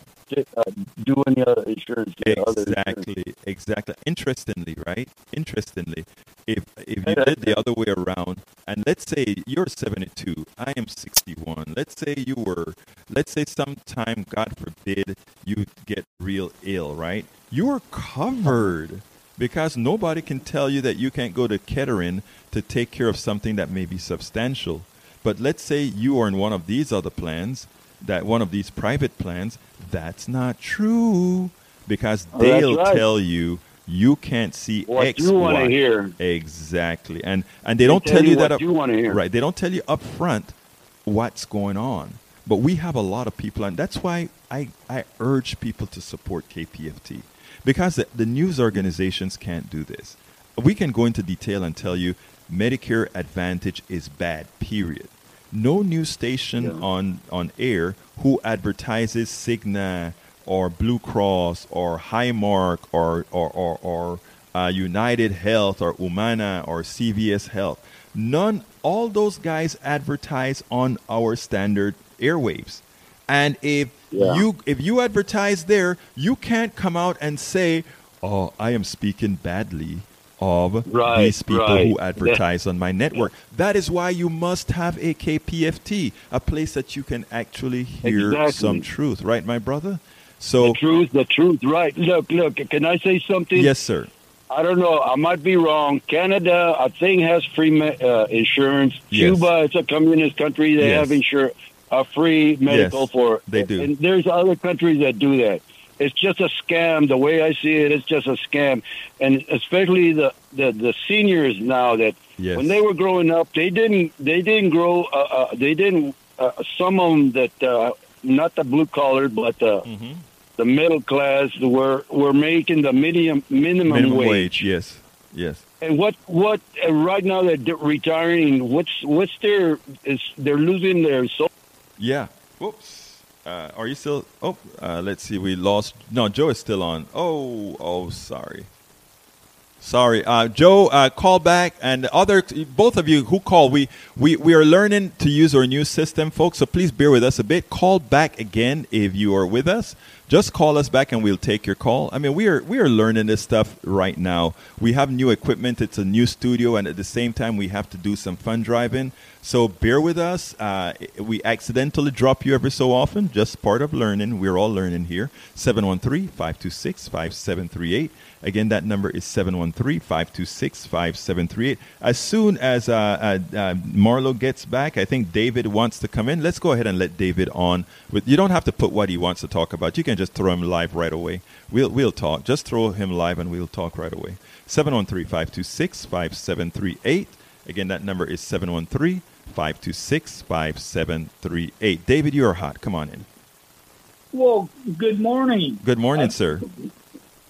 Uh, do any other insurance. other insurance. Exactly, exactly. Interestingly, right? Interestingly, if if you did the other way around, and let's say you're 72, I am 61. Let's say you were, let's say sometime, God forbid, you get real ill, right? You are covered because nobody can tell you that you can't go to Kettering to take care of something that may be substantial. But let's say you are in one of these other plans, that one of these private plans, that's not true because Oh, they'll right. tell you you can't see What X, you want to hear? Exactly, and and they don't tell you you that up, you wanna hear. right. They don't tell you up front what's going on. But we have a lot of people, and that's why I I urge people to support KPFT because the, the news organizations can't do this. We can go into detail and tell you Medicare Advantage is bad. Period. No news station Yeah. on on air who advertises Cigna or Blue Cross or Highmark or or or, or uh, United Health or Humana or CVS Health. None. All those guys advertise on our standard airwaves. And if Yeah. you if you advertise there, you can't come out and say, "Oh, I am speaking badly of Right, these people right. who [laughs] advertise on my network." That is why you must have a KPFT, a place that you can actually hear Exactly. some truth, right, my brother? So, The truth, the truth. Right. Look, look. Can I say something? yes, sir. I don't know. I might be wrong. Canada, I think, has free me- uh, insurance. Yes. Cuba, it's a communist country. They Yes. have insur- uh, free medical Yes, for. they do. And there's other countries that do that. It's just a scam. The way I see it, it's just a scam. And especially the, the, the seniors now that Yes. when they were growing up, they didn't they didn't grow. Uh, uh, they didn't. Uh, some of them that uh, not the blue collar, but uh, Mhm. the middle class were were making the minimum minimum, Minimum wage. wage. Yes. Yes. And what what right now they're retiring? What's what's their is they're losing their soul? Yeah. Whoops. Uh, are you still? Oh, uh, let's see. We lost. No, Joe is still on. Oh, oh, sorry. Sorry, uh, Joe. Uh, call back, and other both of you who call. We, we we are learning to use our new system, folks. So please bear with us a bit. Call back again if you are with us. Just call us back, and we'll take your call. I mean, we are we are learning this stuff right now. We have new equipment. It's a new studio, and at the same time, we have to do some fun driving. So bear with us. Uh, we accidentally drop you every so often. Just part of learning. We're all learning here. 713-526-5738. Again, that number is 713-526-5738. As soon as uh, uh, uh, Marlo gets back, I think David wants to come in. Let's go ahead and let David on. With, you don't have to put what he wants to talk about. You can just throw him live right away. We'll, we'll talk. Just throw him live and we'll talk right away. 713-526-5738. Again, that number is 713 526 5738. David, you're hot. Come on in. Well, good morning. Good morning, Uh, sir.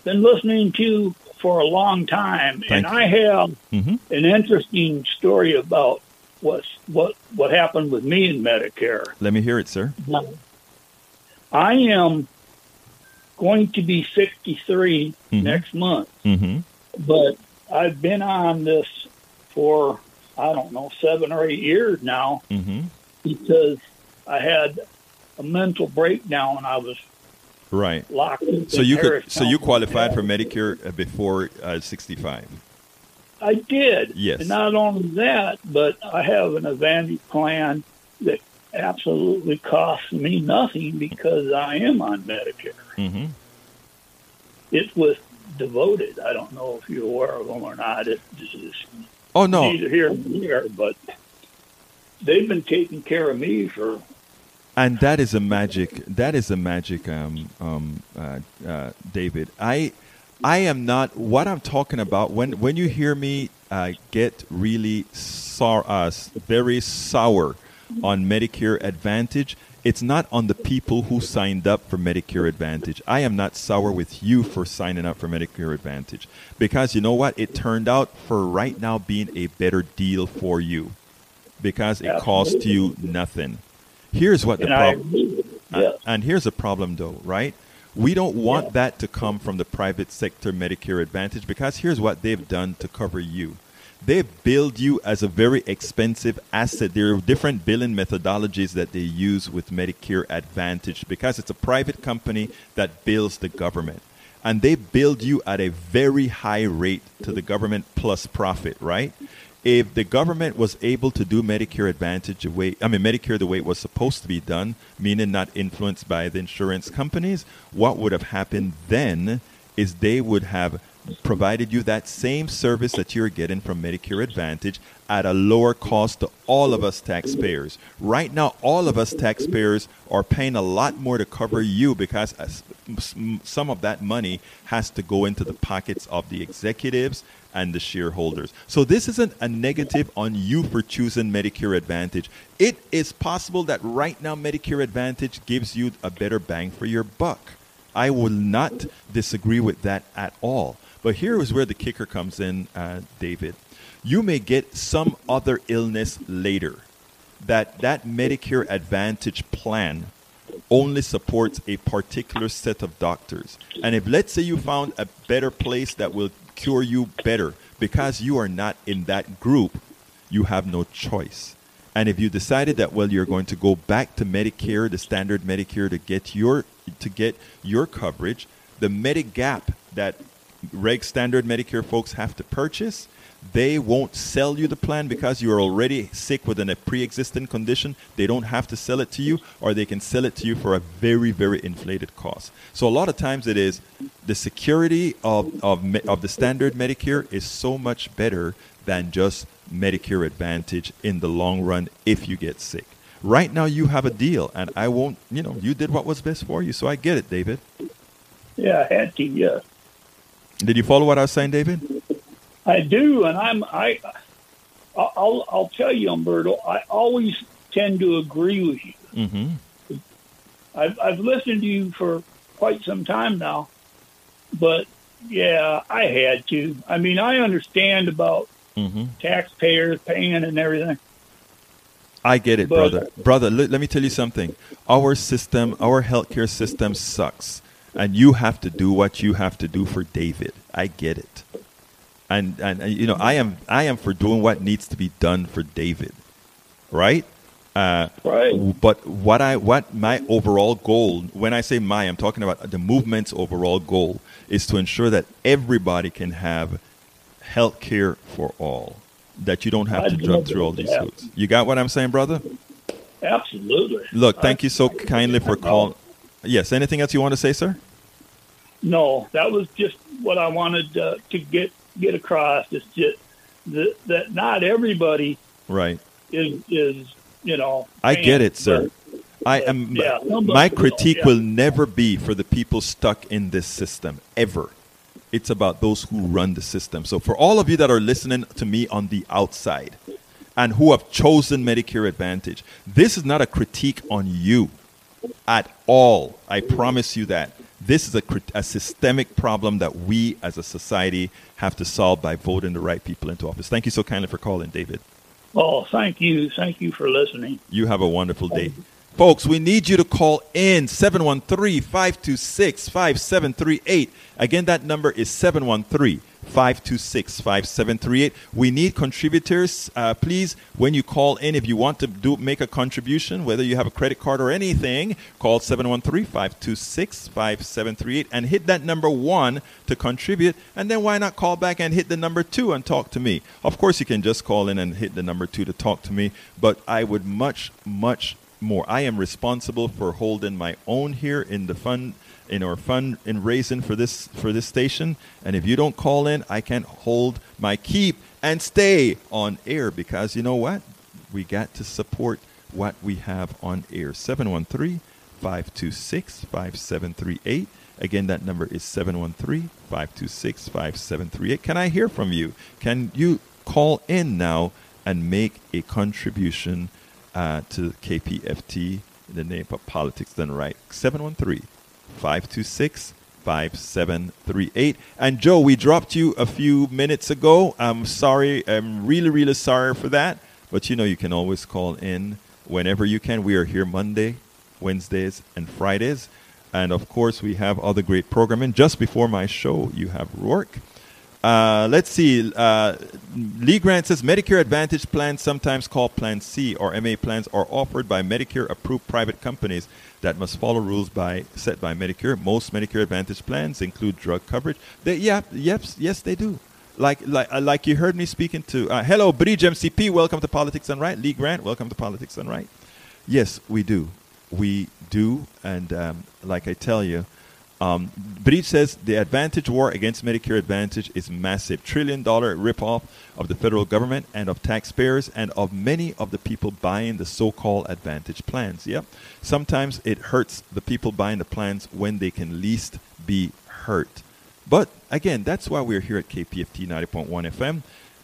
been listening to you for a long time, Thank and you. I have hmm an interesting story about what's, what what happened with me in Medicare. Let me hear it, sir. I am going to be 63 Mhm. next month, hmm but I've been on this for I don't know seven or eight years now hmm because I had a mental breakdown. And I was Right. locked. in So you could, so you qualified for Medicare uh, before uh, 65. I did. Yes. And not only that, but I have an Advantage plan that absolutely costs me nothing because I am on Medicare. Hmm It's with Devoted. I don't know if you're aware of them or not. It is Oh no, neither here nor there, but they've been taking care of me for and that is a magic. That is a magic, um, um, uh, uh, David. I, I am not. What I'm talking about when when you hear me uh, get really sour, uh, very sour on Medicare Advantage, it's not on the people who signed up for Medicare Advantage. I am not sour with you for signing up for Medicare Advantage because you know what? It turned out for right now being a better deal for you because it cost you nothing. Here's what the problem. agree with it. Uh. And here's a problem, though, right? We don't want that to come from the private sector Medicare Advantage because here's what they've done to cover you. They build you as a very expensive asset. There are different billing methodologies that they use with Medicare Advantage because it's a private company that bills the government. And they build you at a very high rate to the government plus profit, right? if the government was able to do Medicare Advantage the way, I mean Medicare the way it was supposed to be done, meaning not influenced by the insurance companies, what would have happened then is they would have provided you that same service that you're getting from Medicare Advantage at a lower cost to all of us taxpayers. Right now, all of us taxpayers are paying a lot more to cover you because some of that money has to go into the pockets of the executives and the shareholders. So this isn't a negative on you for choosing Medicare Advantage. It is possible that right now Medicare Advantage gives you a better bang for your buck. I will not disagree with that at all. But here is where the kicker comes in, uh, David. You may get some other illness later that that Medicare Advantage plan only supports a particular set of doctors. And if let's say you found a better place that will cure you better because you are not in that group, you have no choice. And if you decided that well you're going to go back to Medicare, the standard Medicare to get your to get your coverage, the Medigap that reg standard Medicare folks have to purchase, they won't sell you the plan because you're already sick within a pre-existing condition. They don't have to sell it to you, or they can sell it to you for a very, very inflated cost. So a lot of times it is the security of of, of the standard Medicare is so much better than just Medicare Advantage in the long run if you get sick. Right now you have a deal, and I won't. You know, you did what was best for you, so I get it, David. Yeah, I had to. Yes, Did you follow what I was saying, David? I do, and I'm I. I'll I'll tell you, Umberto. I always tend to agree with you. Mm-hmm. I've I've listened to you for quite some time now, but yeah, I had to. I mean, I understand about Mm-hmm. taxpayers paying and everything. I get it, But- brother. Brother, let, let me tell you something. Our system, our healthcare system sucks. And you have to do what you have to do for David. I get it. And, and and, you know, I am I am for doing what needs to be done for David. Right? Uh, Right. but what I what my overall goal, when I say my, I'm talking about the movement's overall goal is to ensure that everybody can have health care for all. That you don't have to I'd jump through all these hoops. You got what I'm saying, brother? Absolutely. Look, thank I- you so kindly for calling. Yes, anything else you want to say, sir? No, that was just what I wanted uh, to get get across. It's just that, that not everybody Right. is is you know. I get it, sir. but- I am yeah, my critique yeah. will never be for the people stuck in this system ever. It's about those who run the system. So for all of you that are listening to me on the outside and who have chosen Medicare Advantage, this is not a critique on you at all. I promise you that. This is a, a systemic problem that we as a society have to solve by voting the right people into office. Thank you so kindly for calling, David. Oh, thank you. Thank you for listening. You have a wonderful day. Folks, we need you to call in 713 526 5738. Again, that number is 713 526 5738. We need contributors. Uh, please, when you call in, if you want to do make a contribution, whether you have a credit card or anything, call 713 526 5738 and hit that number one to contribute. And then why not call back and hit the number two and talk to me? Of course, you can just call in and hit the number two to talk to me, but I would much, much more. I am responsible for holding my own here in the fund in our fund in raising for this for this station. And if you don't call in, I can't hold my keep and stay on air because you know what? We got to support what we have on air. 713 526 5738. Again, that number is 713 526 5738. Can I hear from you? Can you call in now and make a contribution uh, to KPFT in the name of Politics Done Right? 713 526 5738. And Joe, we dropped you a few minutes ago. I'm sorry. I'm really, really sorry for that. But you know, you can always call in whenever you can. We are here Monday, Wednesdays, and Fridays. And of course, we have other great programming. Just before my show, you have Rourke. Uh, let's see. Uh, Lee Grant says Medicare Advantage plans, sometimes called Plan C or MA plans, are offered by Medicare approved private companies that must follow rules by set by Medicare. Most Medicare Advantage plans include drug coverage. They, yeah, yes, yes, they do. Like, like, uh, like you heard me speaking to. Uh, hello, Bridge MCP. Welcome to Politics Done Right. Lee Grant. Welcome to Politics Done Right. Yes, we do. We do, and um, like I tell you, um, says the Advantage war against Medicare Advantage is massive, trillion dollar ripoff of the federal government and of taxpayers and of many of the people buying the so-called Advantage plans. Yep, sometimes it hurts the people buying the plans when they can least be hurt. But again, that's why we're here at KPFT 90.1 FM.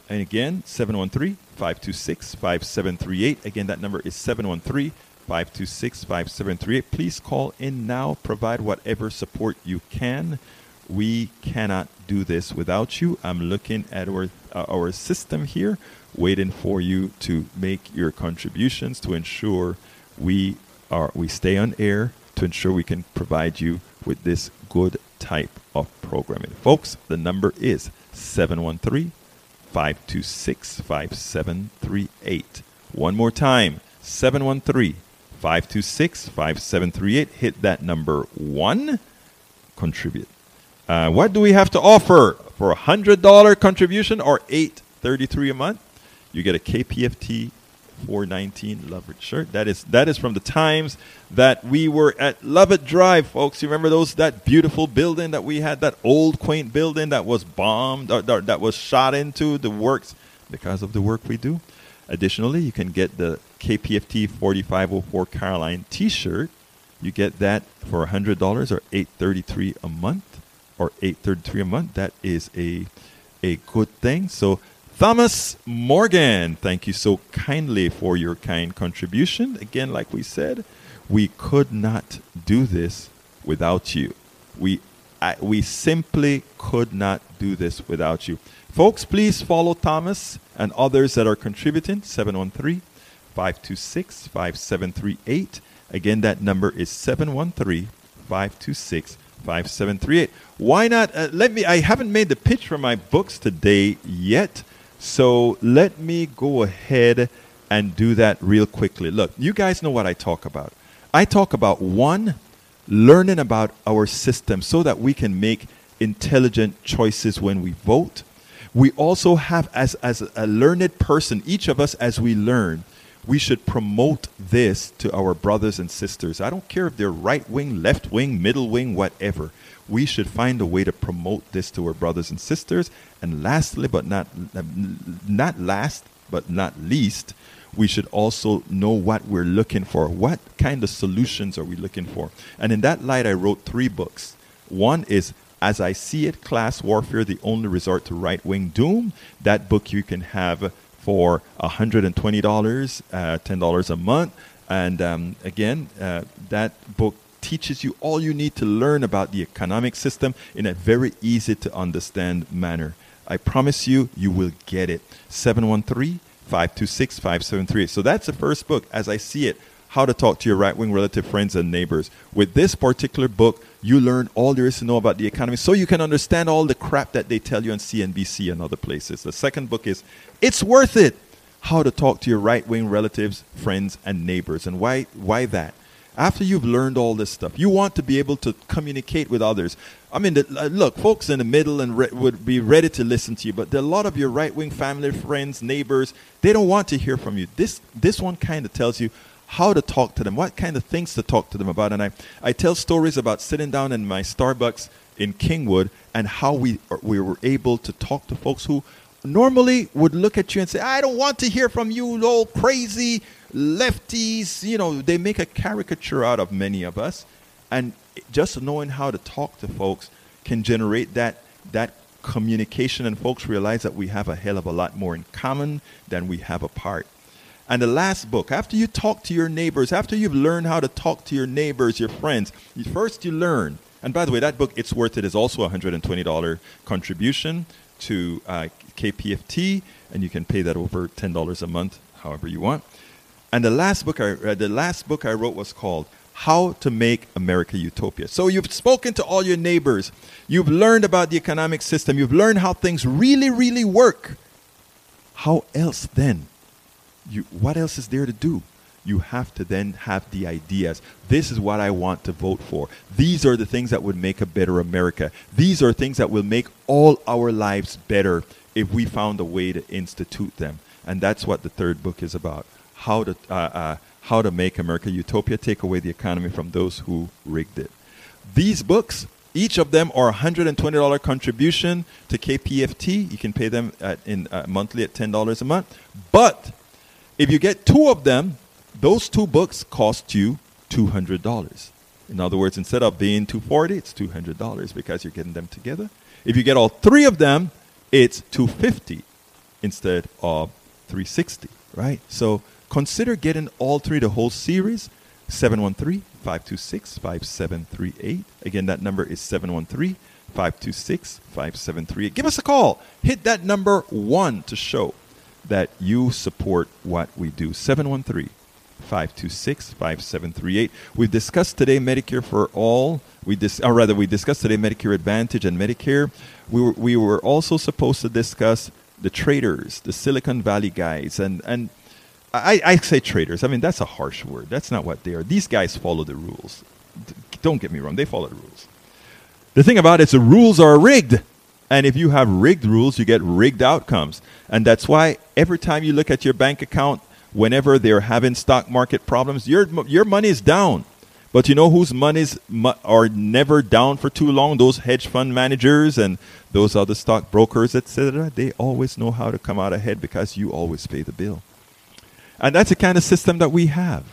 And again, 713 526 5738. Again, that number is 713 526 5738. Please call in now. Provide whatever support you can. We cannot do this without you. I'm looking at our, uh, our system here, waiting for you to make your contributions to ensure we are we stay on air to ensure we can provide you with this good type of programming. Folks, the number is 713 526 5738. One more time 713 526 5738. Hit that number one. Contribute. Uh, what do we have to offer for a hundred dollar contribution or eight thirty three a month? You get a KPFT 419 Lovett shirt. That is that is from the times that we were at Lovett Drive, folks. You remember those that beautiful building that we had, that old quaint building that was bombed or, or that was shot into the works because of the work we do. Additionally, you can get the KPFT 4504 Caroline T-shirt. You get that for $100 or 833 a month or 833 a month. That is a a good thing. So Thomas Morgan, thank you so kindly for your kind contribution. Again, like we said, we could not do this without you. We I, we simply could not do this without you. Folks, please follow Thomas and others that are contributing 713 526 5738. Again, that number is 713 526 5738. Why not? Uh, let me, I haven't made the pitch for my books today yet, so let me go ahead and do that real quickly. Look, you guys know what I talk about. I talk about one, learning about our system so that we can make intelligent choices when we vote we also have as, as a learned person each of us as we learn we should promote this to our brothers and sisters. I don't care if they're right wing left wing middle wing whatever. We should find a way to promote this to our brothers and sisters. And lastly but not not last but not least we should also know what we're looking for. What kind of solutions are we looking for? And in that light i wrote three books. One is as I see it, Class Warfare, the only resort to right wing doom. That book you can have for $120, uh, $10 a month. And um, again, uh, that book teaches you all you need to learn about the economic system in a very easy to understand manner. I promise you, you will get it. 713 526 5738. So that's the first book, as I see it How to Talk to Your Right Wing Relative Friends and Neighbors. With this particular book, you learn all there is to know about the economy so you can understand all the crap that they tell you on CNBC and other places. The second book is It's Worth It How to Talk to Your Right Wing Relatives, Friends, and Neighbors. And why, why that? after you've learned all this stuff, you want to be able to communicate with others. I mean, the, uh, look, folks in the middle and re- would be ready to listen to you, but a lot of your right-wing family, friends, neighbors, they don't want to hear from you. This this one kind of tells you how to talk to them, what kind of things to talk to them about. And I, I tell stories about sitting down in my Starbucks in Kingwood and how we we were able to talk to folks who normally would look at you and say, "I don't want to hear from you, old crazy." lefties, you know, they make a caricature out of many of us. And just knowing how to talk to folks can generate that that communication and folks realize that we have a hell of a lot more in common than we have apart. And the last book, after you talk to your neighbors, after you've learned how to talk to your neighbors, your friends, first you learn. And by the way, that book, It's Worth It, is also a $120 contribution to uh, KPFT, and you can pay that over $10 a month, however you want. And the last book I read, the last book I wrote was called How to Make America Utopia. So you've spoken to all your neighbors. You've learned about the economic system. You've learned how things really, really work. How else then? You, what else is there to do? You have to then have the ideas. This is what I want to vote for. These are the things that would make a better America. These are things that will make all our lives better if we found a way to institute them. And that's what the third book is about how to, uh, uh, how to make America utopia, take away the economy from those who rigged it. These books, each of them are $120 contribution to KPFT. You can pay them at, in uh, monthly at $10 a month. But if you get two of them, those two books cost you $200. In other words, instead of being 240, it's $200 because you're getting them together. If you get all three of them, it's 250 instead of 360, right? So Consider getting all three, the whole series. 713 526 5738. Again, that number is 713 526 5738. Give us a call. Hit that number one to show that you support what we do. 713 526 5738. We've discussed today Medicare for all. We dis- or rather, we discussed today Medicare Advantage and Medicare. We were, we were also supposed to discuss the traders, the Silicon Valley guys, and, and I, I say traders. I mean, that's a harsh word. That's not what they are. These guys follow the rules. Don't get me wrong. They follow the rules. The thing about it is the rules are rigged. And if you have rigged rules, you get rigged outcomes. And that's why every time you look at your bank account, whenever they're having stock market problems, your, your money is down. But you know whose monies are never down for too long? Those hedge fund managers and those other stock brokers, etc. They always know how to come out ahead because you always pay the bill. And that's the kind of system that we have.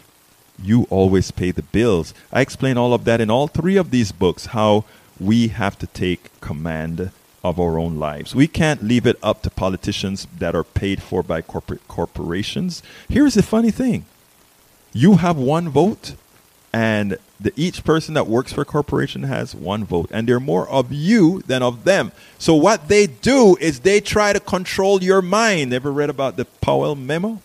You always pay the bills. I explain all of that in all three of these books how we have to take command of our own lives. We can't leave it up to politicians that are paid for by corporate corporations. Here's the funny thing. You have one vote and the, each person that works for a corporation has one vote and there are more of you than of them. So what they do is they try to control your mind. Ever read about the Powell memo?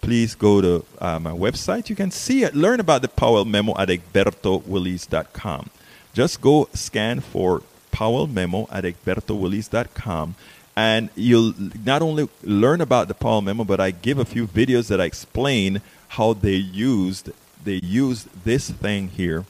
please go to uh, my website. You can see it, learn about the Powell memo at egbertowillis.com. Just go scan for Powell memo at egbertowillis.com and you'll not only learn about the Powell memo, but I give a few videos that I explain how they used they used this thing here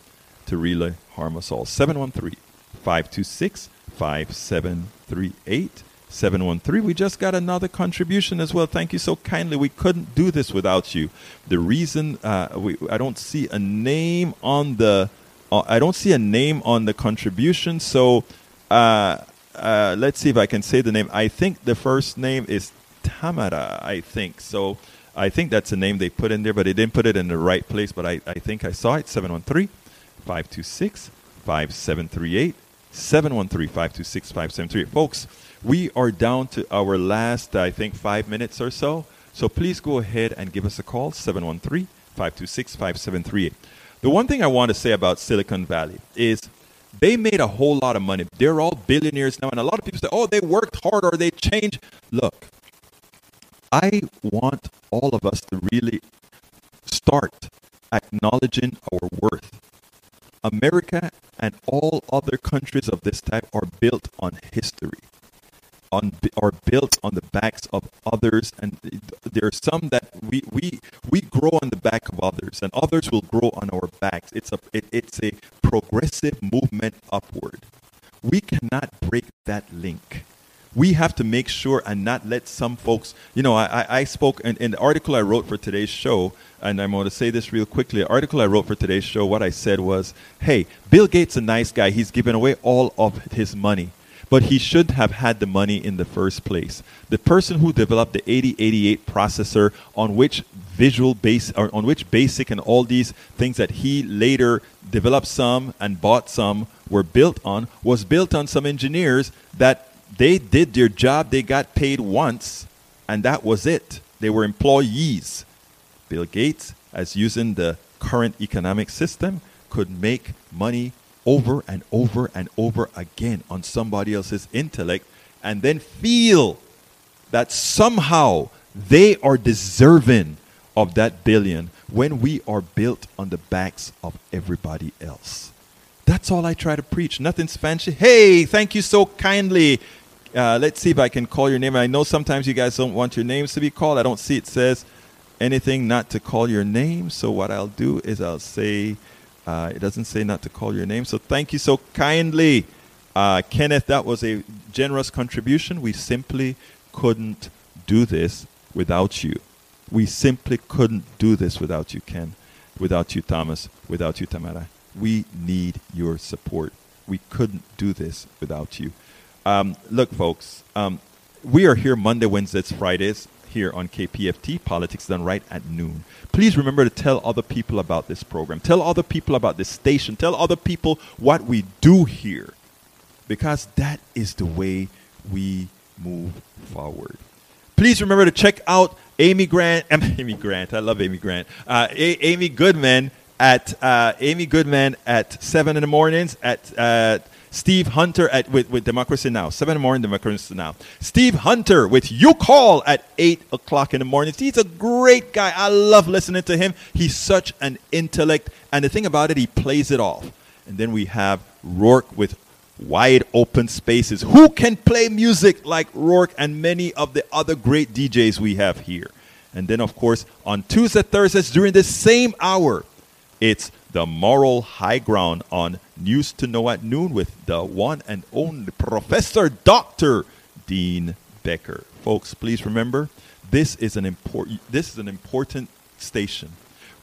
to really harm us all. 713 526 5738. 713. We just got another contribution as well. Thank you so kindly. We couldn't do this without you. The reason uh, we, I don't see a name on the uh, I don't see a name on the contribution. So uh, uh, let's see if I can say the name. I think the first name is Tamara. I think so. I think that's the name they put in there, but they didn't put it in the right place. But I, I think I saw it. 713 526 5738. 713 526 5738. Folks, we are down to our last, I think, five minutes or so. So please go ahead and give us a call, 713 526 5738. The one thing I want to say about Silicon Valley is they made a whole lot of money. They're all billionaires now, and a lot of people say, "Oh, they worked hard or they changed." Look, I want all of us to really start acknowledging our worth. America and all other countries of this type are built on history on are built on the backs of others and there are some that we we we grow on the back of others and others will grow on our backs. It's a it, it's a progressive movement upward. We cannot break that link. We have to make sure and not let some folks you know i i spoke in, in the article i wrote for today's show and i'm going to say this real quickly. The article i wrote for today's show what i said was hey bill gates a nice guy. He's given away all of his money but he should have had the money in the first place. The person who developed the 8088 processor on which visual base or on which basic and all these things that he later developed some and bought some were built on was built on some engineers that they did their job, they got paid once, and that was it. They were employees. Bill Gates, as using the current economic system, could make money over and over and over again on somebody else's intellect and then feel that somehow they are deserving of that billion when we are built on the backs of everybody else. That's all I try to preach. Nothing's fancy. Hey, thank you so kindly. Uh, let's see if I can call your name. I know sometimes you guys don't want your names to be called. I don't see it says anything not to call your name. So what I'll do is I'll say uh, it doesn't say not to call your name. So thank you so kindly, uh, Kenneth. That was a generous contribution. We simply couldn't do this without you. We simply couldn't do this without you, Ken, without you, Thomas, without you, Tamara. We need your support. We couldn't do this without you. Um, look, folks, um, we are here Monday, Wednesdays, Fridays here on KPFT, Politics Done Right at noon. Please remember to tell other people about this program. Tell other people about this station. Tell other people what we do here. Because that is the way we move forward. Please remember to check out Amy Grant. [laughs] Amy Grant. I love Amy Grant. Uh, A- Amy Goodman at uh, Amy Goodman at seven in the mornings at. Uh, Steve Hunter at with, with Democracy Now! Seven in the morning, Democracy Now! Steve Hunter with You Call at eight o'clock in the morning. He's a great guy. I love listening to him. He's such an intellect, and the thing about it, he plays it off. And then we have Rourke with wide open spaces. Who can play music like Rourke and many of the other great DJs we have here? And then, of course, on Tuesday, Thursdays during the same hour, it's the moral high ground on News to Know at Noon with the one and only Professor Dr. Dean Becker. Folks, please remember this is an important this is an important station.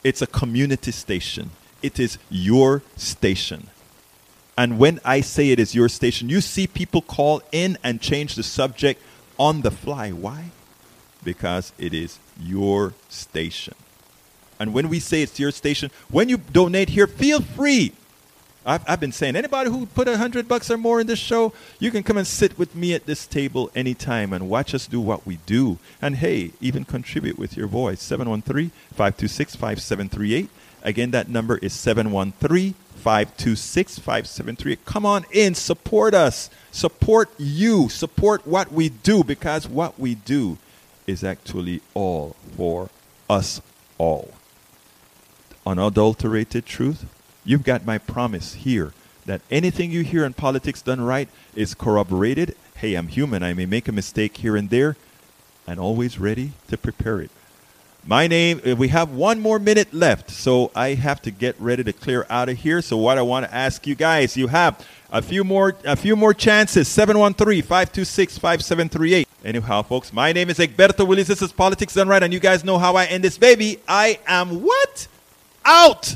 It's a community station. It is your station. And when I say it is your station, you see people call in and change the subject on the fly. Why? Because it is your station. And when we say it's your station, when you donate here, feel free. I've, I've been saying, anybody who put a hundred bucks or more in this show, you can come and sit with me at this table anytime and watch us do what we do. And hey, even contribute with your voice. 713 526 5738. Again, that number is 713 526 5738. Come on in, support us, support you, support what we do because what we do is actually all for us all unadulterated truth, you've got my promise here that anything you hear in politics done right is corroborated. Hey, I'm human. I may make a mistake here and there, and always ready to prepare it. My name, uh, we have one more minute left, so I have to get ready to clear out of here. So what I want to ask you guys, you have a few more a few more chances. 713-526-5738. Anyhow, folks, my name is Egberto Willis. This is Politics Done Right, and you guys know how I end this baby. I am what? out.